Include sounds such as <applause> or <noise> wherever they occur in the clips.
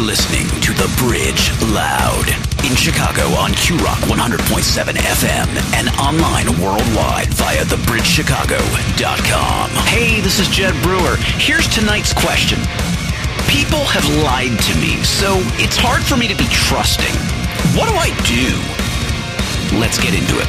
listening to The Bridge Loud in Chicago on Q Rock 100.7 FM and online worldwide via thebridgechicago.com. Hey, this is Jed Brewer. Here's tonight's question. People have lied to me, so it's hard for me to be trusting. What do I do? Let's get into it.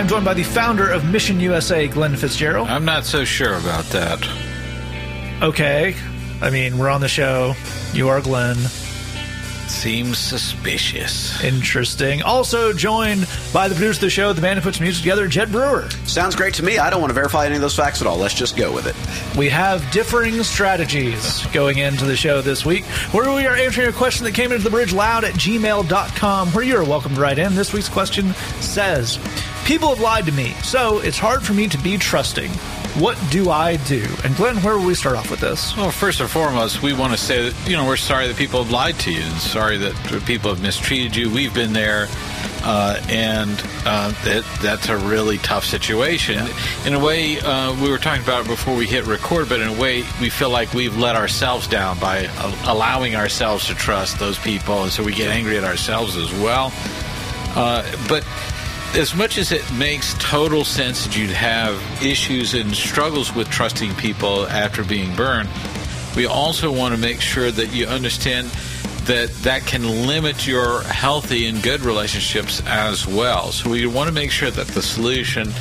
I'm joined by the founder of Mission USA, Glen Fitzgerald. I'm not so sure about that. Okay. I mean, we're on the show. You are Glen. seems suspicious. Interesting. Also joined by the producer of the show, the man who puts music together, Jed Brewer. Sounds great to me. I don't want to verify any of those facts at all. Let's just go with it. We have differing strategies going into the show this week, where we are answering a question that came into the bridge loud at gmail.com, where you are welcome to write in. This week's question says People have lied to me, so it's hard for me to be trusting. What do I do? And Glen, where will we start off with this? Well, first and foremost, we want to say that, you know, we're sorry that people have lied to you and sorry that people have mistreated you. We've been there. Uh, and uh, that that's a really tough situation. Yeah. In a way, uh, we were talking about it before we hit record, but in a way, we feel like we've let ourselves down by allowing ourselves to trust those people, and so we get angry at ourselves as well. Uh, but as much as it makes total sense that you'd have issues and struggles with trusting people after being burned, we also want to make sure that you understand that that can limit your healthy and good relationships as well. So we want to make sure that the solution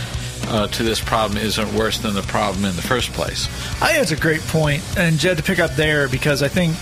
uh, to this problem isn't worse than the problem in the first place. I think it's a great point, and Jed to pick up there because I think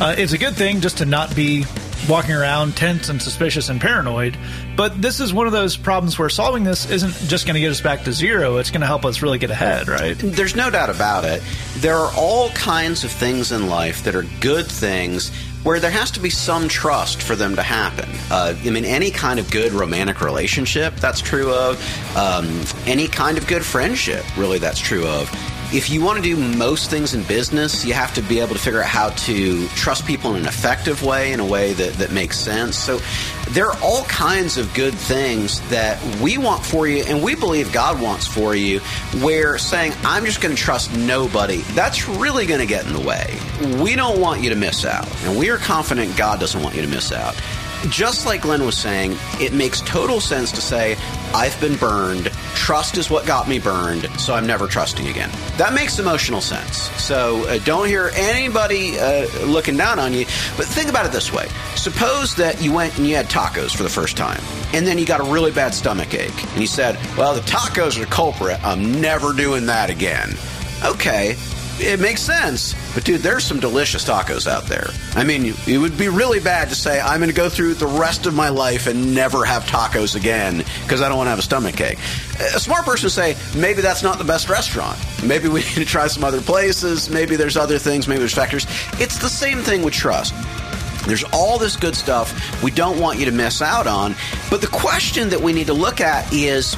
uh, it's a good thing just to not be walking around tense and suspicious and paranoid. But this is one of those problems where solving this isn't just going to get us back to zero. It's going to help us really get ahead, right? There's no doubt about it. There are all kinds of things in life that are good things where there has to be some trust for them to happen. Uh, I mean, any kind of good romantic relationship, that's true of. Um, any kind of good friendship, really, that's true of if you want to do most things in business, you have to be able to figure out how to trust people in an effective way, in a way that, that makes sense. So there are all kinds of good things that we want for you and we believe God wants for you, where saying, I'm just going to trust nobody, that's really going to get in the way. We don't want you to miss out. And we are confident God doesn't want you to miss out just like Glen was saying, it makes total sense to say, I've been burned. Trust is what got me burned, so I'm never trusting again. That makes emotional sense. So uh, don't hear anybody uh, looking down on you. But think about it this way suppose that you went and you had tacos for the first time, and then you got a really bad stomach ache, and you said, Well, the tacos are the culprit. I'm never doing that again. Okay, it makes sense. But dude, there's some delicious tacos out there. I mean, it would be really bad to say I'm going to go through the rest of my life and never have tacos again because I don't want to have a stomach ache. A smart person would say maybe that's not the best restaurant. Maybe we <laughs> need to try some other places. Maybe there's other things. Maybe there's factors. It's the same thing with trust. There's all this good stuff we don't want you to miss out on. But the question that we need to look at is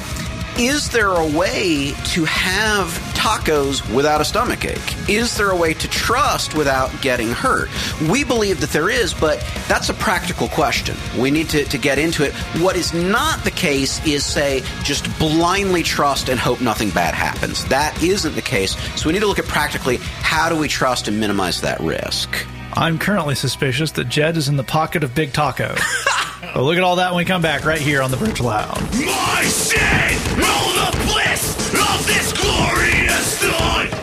is there a way to have tacos without a stomach ache? Is there a way to trust without getting hurt? We believe that there is, but that's a practical question. We need to, to get into it. What is not the case is, say, just blindly trust and hope nothing bad happens. That isn't the case. So we need to look at practically how do we trust and minimize that risk. I'm currently suspicious that Jed is in the pocket of Big Taco. <laughs> But look at all that when we come back right here on the Bridge Loud. My all the bliss of this glorious thought.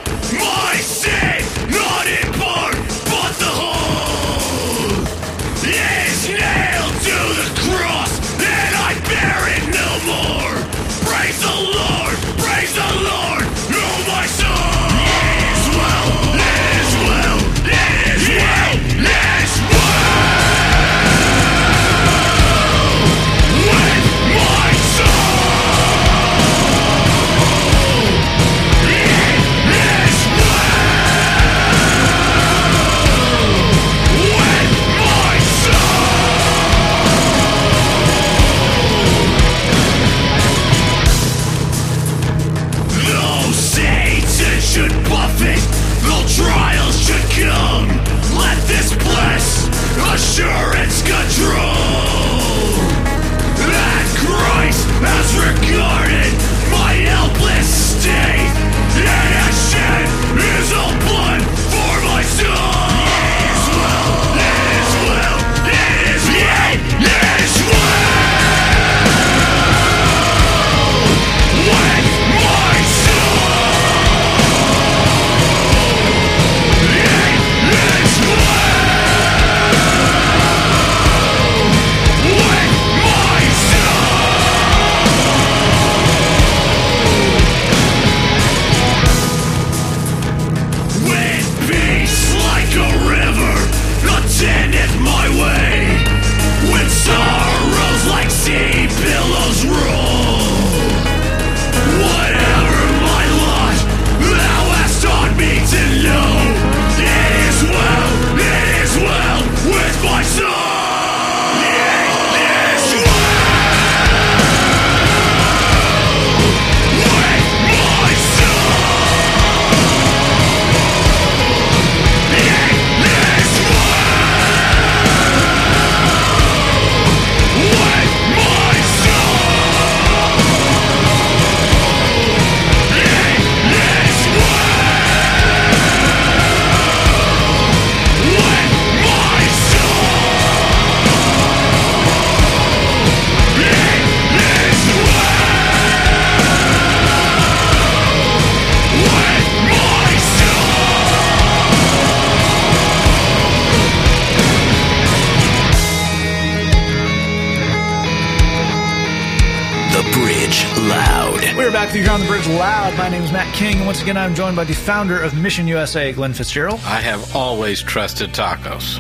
My name is Matt King. and Once again, I'm joined by the founder of Mission USA, Glen Fitzgerald. I have always trusted tacos.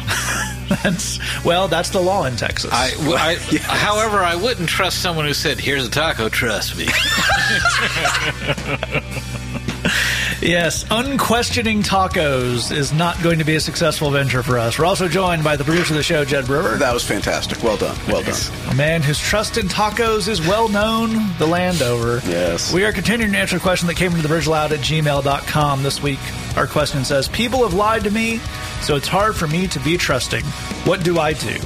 <laughs> That's well, that's the law in Texas. I, I <laughs> however, I wouldn't trust someone who said, "Here's a taco, trust me." <laughs> yes, unquestioning tacos is not going to be a successful venture for us. We're also joined by the producer of the show, Jed Brewer. That was fantastic. Well done. Well done. A man whose trust in tacos is well known the land over. Yes. We are continuing to answer a question that came into the bridge loud at gmail.com this week. Our question says People have lied to me, so it's hard for me to be trusting. What do I do?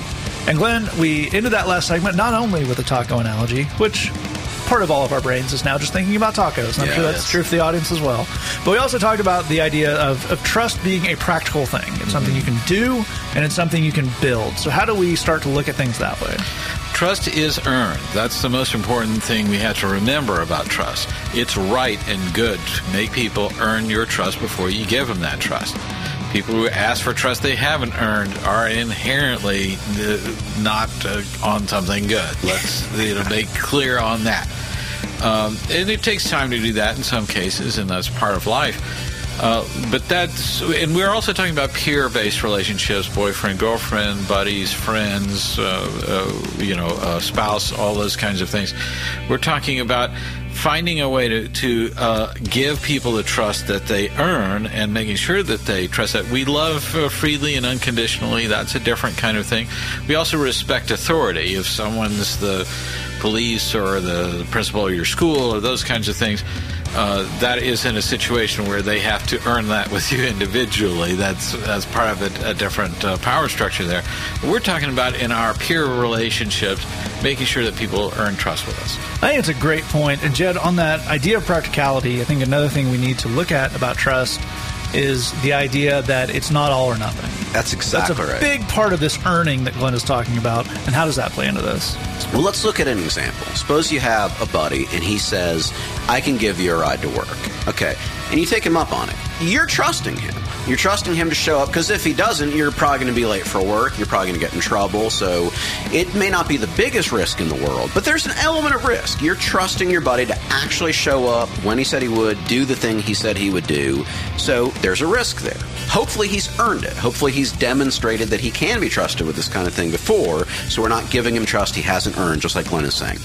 And Glen, we ended that last segment not only with a taco analogy, which part of all of our brains is now just thinking about tacos. And I'm Yeah, sure that's true for the audience as well. But we also talked about the idea of, of trust being a practical thing. It's something you can do and it's something you can build. So how do we start to look at things that way? Trust is earned. That's the most important thing we have to remember about trust. It's right and good to make people earn your trust before you give them that trust. People who ask for trust they haven't earned are inherently not uh, on something good. Let's <laughs> you know, make clear on that. Um, and it takes time to do that in some cases, and that's part of life. Uh, but that's, and we're also talking about peer-based relationships: boyfriend, girlfriend, buddies, friends, uh, uh, you know, uh, spouse, all those kinds of things. We're talking about finding a way to to uh, give people the trust that they earn, and making sure that they trust that we love freely and unconditionally. That's a different kind of thing. We also respect authority. If someone's the police or the principal of your school or those kinds of things, uh, that is in a situation where they have to earn that with you individually. That's that's part of a, a different uh, power structure there. But we're talking about in our peer relationships, making sure that people earn trust with us. I think it's a great point. And Jed, on that idea of practicality, I think another thing we need to look at about trust is the idea that it's not all or nothing. That's exactly That's a right. big part of this earning that Glen is talking about. And how does that play into this? Well, let's look at an example. Suppose you have a buddy and he says, I can give you a ride to work. Okay. And you take him up on it. You're trusting him. You're trusting him to show up because if he doesn't, you're probably going to be late for work. You're probably going to get in trouble. So it may not be the biggest risk in the world, but there's an element of risk. You're trusting your buddy to actually show up when he said he would, do the thing he said he would do. So there's a risk there. Hopefully he's earned it. Hopefully he's demonstrated that he can be trusted with this kind of thing before. So we're not giving him trust he hasn't earned, just like Glen is saying.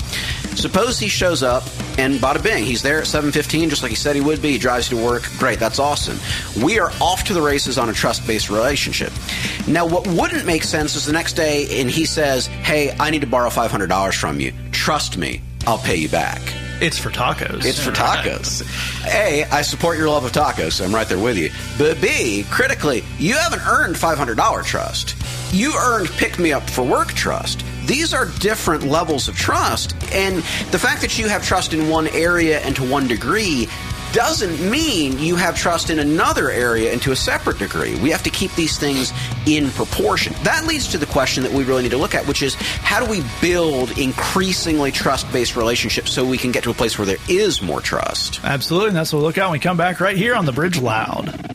Suppose he shows up and bada bing, he's there at 7:15, just like he said he would be. He drives you to work. Great, that's awesome. We are off to the races on a trust-based relationship. Now, what wouldn't make sense is the next day, and he says, "Hey, I need to borrow $500 from you. Trust me, I'll pay you back." It's for tacos. It's for tacos. A, I support your love of tacos, so I'm right there with you. But B, critically, you haven't earned $500 trust. You earned pick me up for work trust. These are different levels of trust. And the fact that you have trust in one area and to one degree doesn't mean you have trust in another area and to a separate degree. We have to keep these things in proportion. That leads to the question that we really need to look at, which is how do we build increasingly trust based relationships so we can get to a place where there is more trust? Absolutely. And that's what we'll look at when we come back right here on the Bridge Loud. Loud.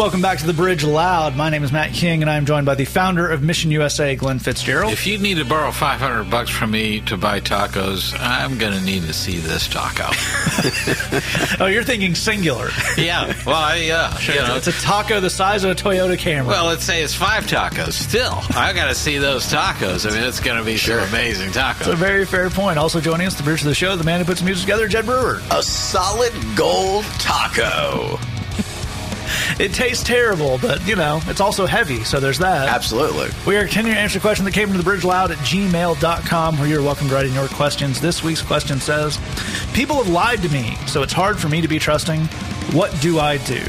Welcome back to the Bridge Loud. My name is Matt King, and I am joined by the founder of Mission USA, Glen Fitzgerald. If you need to borrow 500 bucks from me to buy tacos, I'm going to need to see this taco. <laughs> oh, you're thinking singular. yeah. Well, I, uh, <laughs> yeah. You know, It's a taco the size of a Toyota Camry. well, let's say it's five tacos. Still, I got to see those tacos. I mean, it's going to be some amazing tacos. It's a very fair point. Also joining us, the bridge of the show, the man who puts music together, Jed Brewer. A solid gold taco. It tastes terrible, but, you know, it's also heavy, so there's that. Absolutely. We are continuing to answer the question that came into the bridge loud at gmail.com where you're welcome to write in your questions. This week's question says, People have lied to me, so it's hard for me to be trusting. What do I do?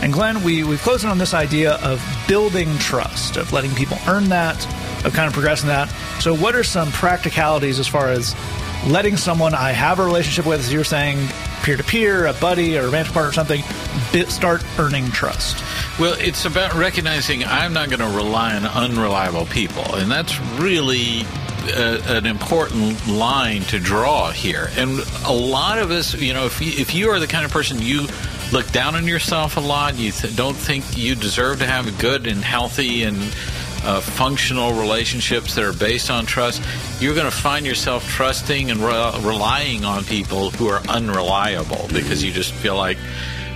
And Glen, we, we've closed in on this idea of building trust, of letting people earn that, of kind of progressing that. So, what are some practicalities as far as letting someone I have a relationship with, as you're saying, peer to peer, a buddy, or a romantic partner or something, start earning trust? Well, it's about recognizing I'm not going to rely on unreliable people, and that's really a, an important line to draw here. And a lot of us, you know, if you, if you are the kind of person you look down on yourself a lot, you th- don't think you deserve to have a good and healthy and uh, functional relationships that are based on trust, you're going to find yourself trusting and re- relying on people who are unreliable because you just feel like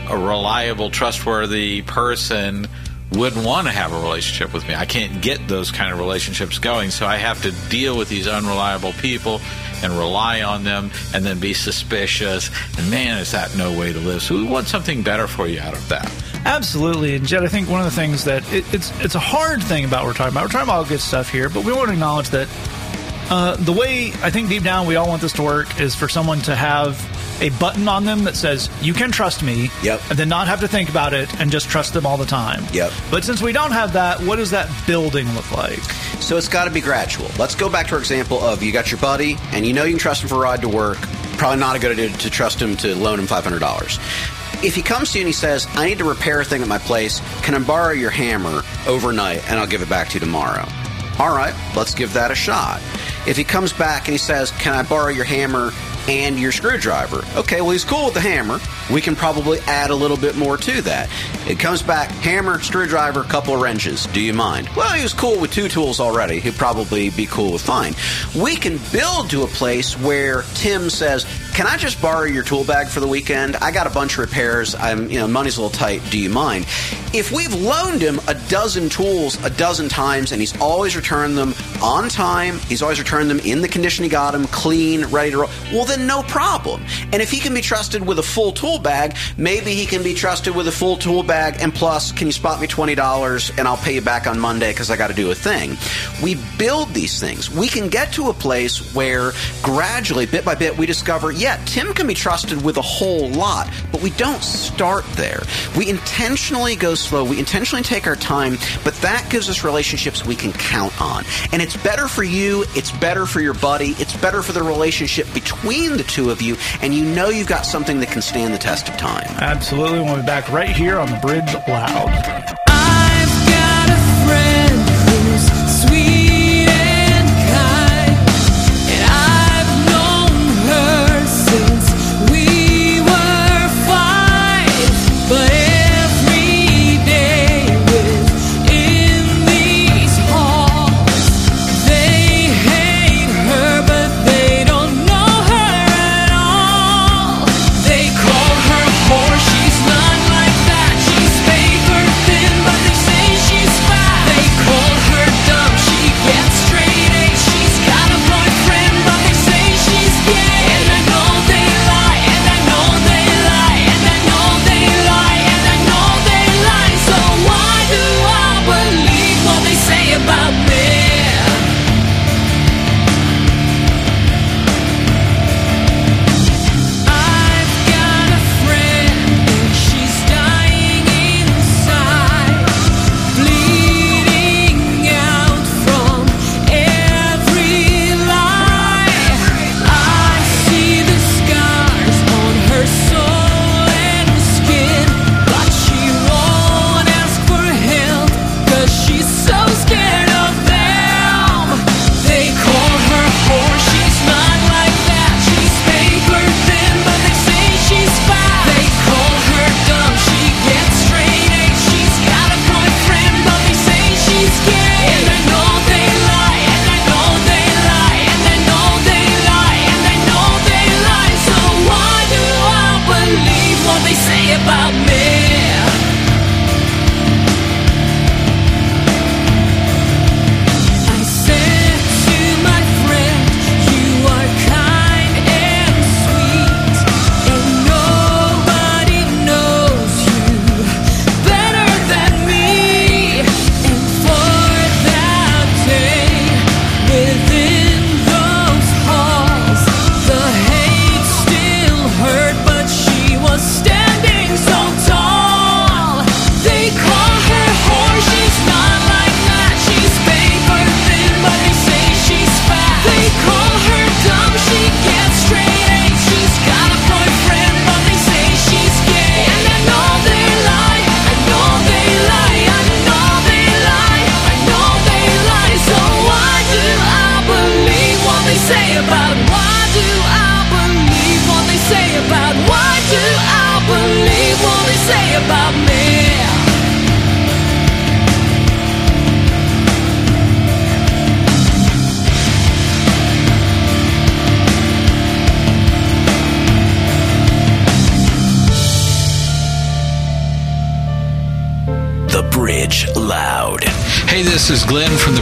a reliable, trustworthy person wouldn't want to have a relationship with me. I can't get those kind of relationships going, so I have to deal with these unreliable people and rely on them and then be suspicious. And man, is that no way to live. So we want something better for you out of that. Absolutely, and Jed, I think one of the things that it, it's it's a hard thing about what we're talking about. We're talking about all good stuff here, but we want to acknowledge that uh, the way I think deep down we all want this to work is for someone to have a button on them that says you can trust me, Yep. and then not have to think about it and just trust them all the time. Yep. But since we don't have that, what does that building look like? So it's got to be gradual. Let's go back to our example of you got your buddy, and you know you can trust him for a ride to work. Probably not a good idea to trust him to loan him five hundred dollars. If he comes to you and he says, "I need to repair a thing at my place. Can I borrow your hammer overnight, and I'll give it back to you tomorrow?" All right, let's give that a shot. If he comes back and he says, "Can I borrow your hammer and your screwdriver?" Okay, well he's cool with the hammer. We can probably add a little bit more to that. It comes back hammer, screwdriver, couple of wrenches. Do you mind? Well, he was cool with two tools already. He'd probably be cool with fine. We can build to a place where Tim says, "Can I just borrow your tool bag for the weekend? I got a bunch of repairs. I'm, you know, money's a little tight. Do you mind?" If we've loaned him a dozen tools a dozen times and he's always returned them on time, he's always returned them in the condition he got them, clean, ready to roll. Well, then no problem. And if he can be trusted with a full tool bag, maybe he can be trusted with a full tool bag and plus, can you spot me twenty dollars and I'll pay you back on Monday because I got to do a thing. We build these things. We can get to a place where gradually, bit by bit, we discover, yeah, Tim can be trusted with a whole lot, but we don't start there. We intentionally go slow. We intentionally take our time, but that gives us relationships we can count on. And it's better for you. It's better for your buddy. It's better for the relationship between the two of you. And you know you've got something that can stand the test of time. Absolutely, we'll be back right here on the Bridge Loud. This is Glen from the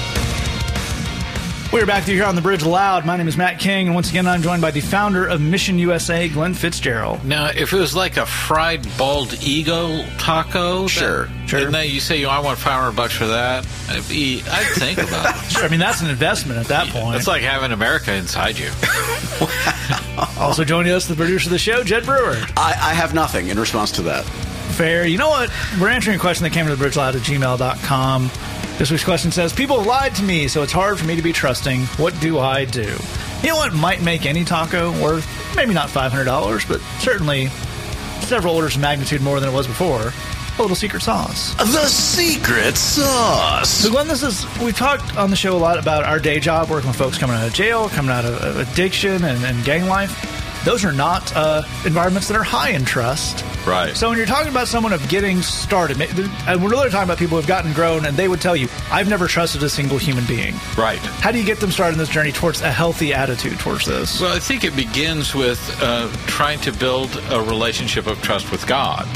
We're back to you here on the Bridge Loud. My name is Matt King, and once again, I'm joined by the founder of Mission USA, Glen Fitzgerald. Now, if it was like a fried bald eagle taco, Sure, then, sure. And then you say, oh, I want 500 bucks for that, I'd, be, I'd think about it. <laughs> Sure, I mean, that's an investment at that point. It's like having America inside you. <laughs> also joining us, the producer of the show, Jed Brewer. I, I have nothing in response to that. Fair. You know what? We're answering a question that came to the bridgeloud at gmail.com. This week's question says, People have lied to me, so it's hard for me to be trusting. What do I do? You know what might make any taco worth maybe not $500, but certainly several orders of magnitude more than it was before? A little secret sauce. The secret sauce. So, Glen, this is we've talked on the show a lot about our day job, working with folks coming out of jail, coming out of, of addiction and, and gang life. Those are not uh, environments that are high in trust. Right. So when you're talking about someone of getting started, and we're really talking about people who've gotten grown, and they would tell you, "I've never trusted a single human being." Right. How do you get them started in this journey towards a healthy attitude towards this? Well, I think it begins with uh, trying to build a relationship of trust with God.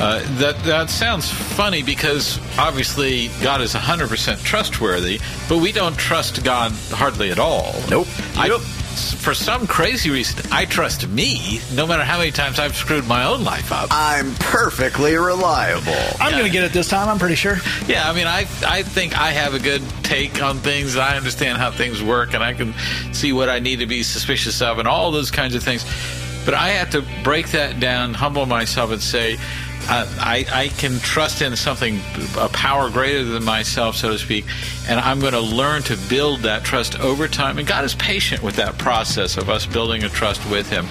Uh, that that sounds funny because obviously God is 100% trustworthy, but we don't trust God hardly at all. Nope. I, Yep. For some crazy reason, I trust me, no matter how many times I've screwed my own life up. I'm perfectly reliable. I'm going to get it this time. I'm pretty sure. Yeah, I mean, I I think I have a good take on things. I understand how things work, and I can see what I need to be suspicious of, and all those kinds of things. But I have to break that down, humble myself, and say. I, I can trust in something, a power greater than myself, so to speak, and I'm going to learn to build that trust over time. And God is patient with that process of us building a trust with Him,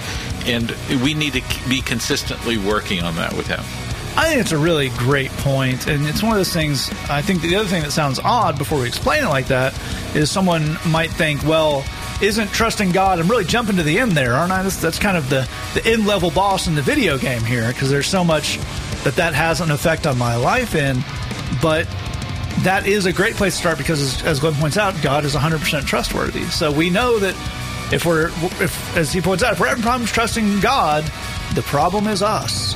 and we need to be consistently working on that with Him. I think it's a really great point, and it's one of those things. I think the other thing that sounds odd before we explain it like that is someone might think, well, isn't trusting God? I'm really jumping to the end there, aren't I? That's, that's kind of the the end level boss in the video game here because there's so much that that has an effect on my life in, but. That is a great place to start because, as, Glen points out, God is 100% trustworthy. So we know that if we're, if, as he points out, if we're having problems trusting God, the problem is us.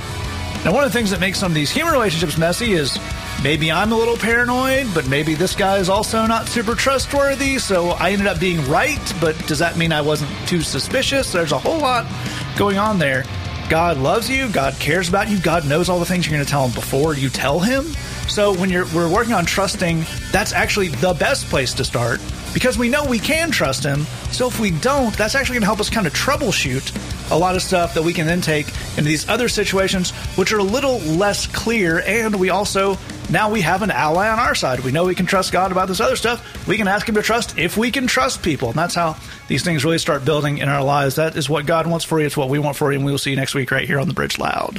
Now, one of the things that makes some of these human relationships messy is maybe I'm a little paranoid, but maybe this guy is also not super trustworthy, so I ended up being right, but does that mean I wasn't too suspicious? There's a whole lot going on there. God loves you, God cares about you, God knows all the things you're going to tell him before you tell him. So when you're we're working on trusting, that's actually the best place to start because we know we can trust him. So if we don't, that's actually going to help us kind of troubleshoot a lot of stuff that we can then take into these other situations, which are a little less clear. And we also now we have an ally on our side. We know we can trust God about this other stuff. We can ask Him to trust if we can trust people, and that's how these things really start building in our lives. That is what God wants for you. It's what we want for you, and we will see you next week right here on the Bridge Loud.